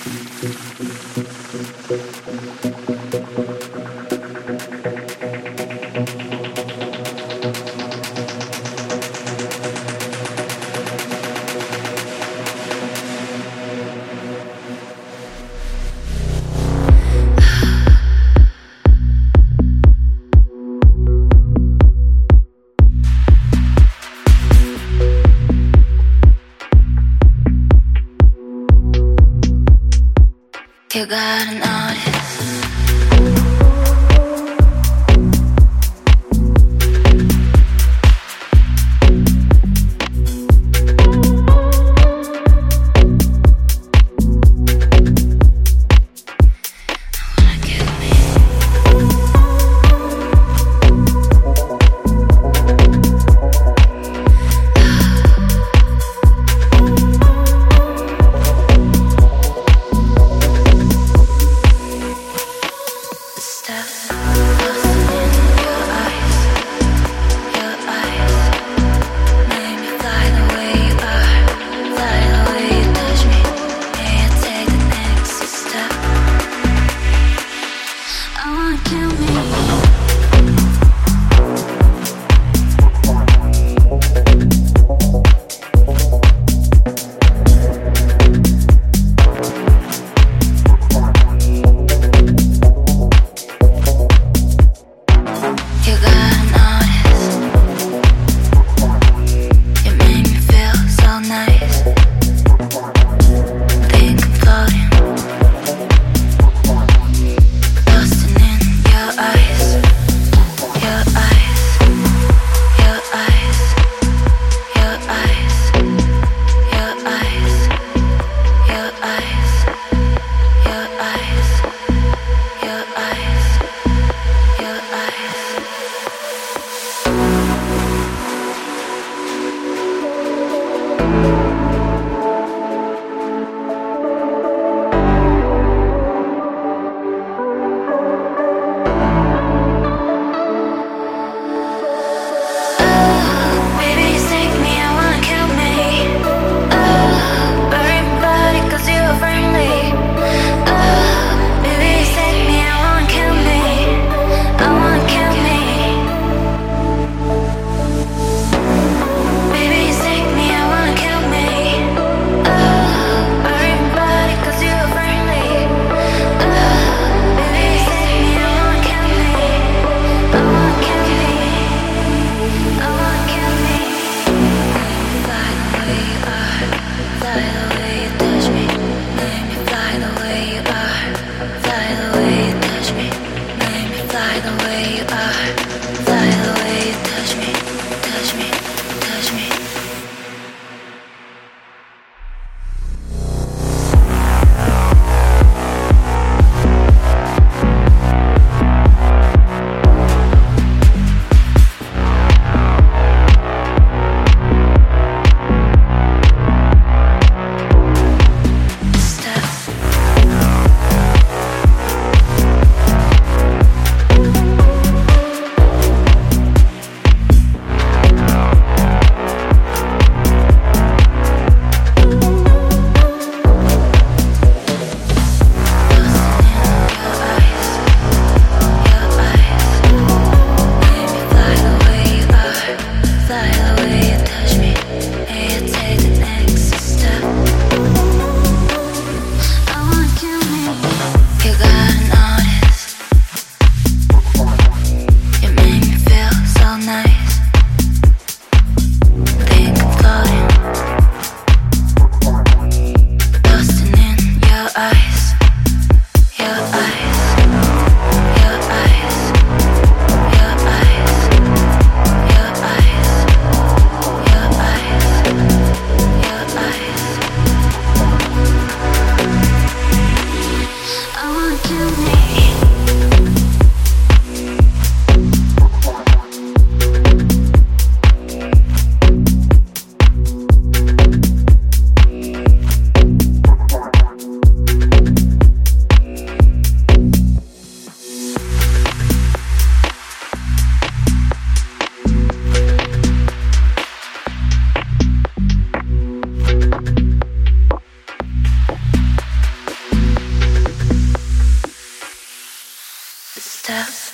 Thank you. forgotten stuff.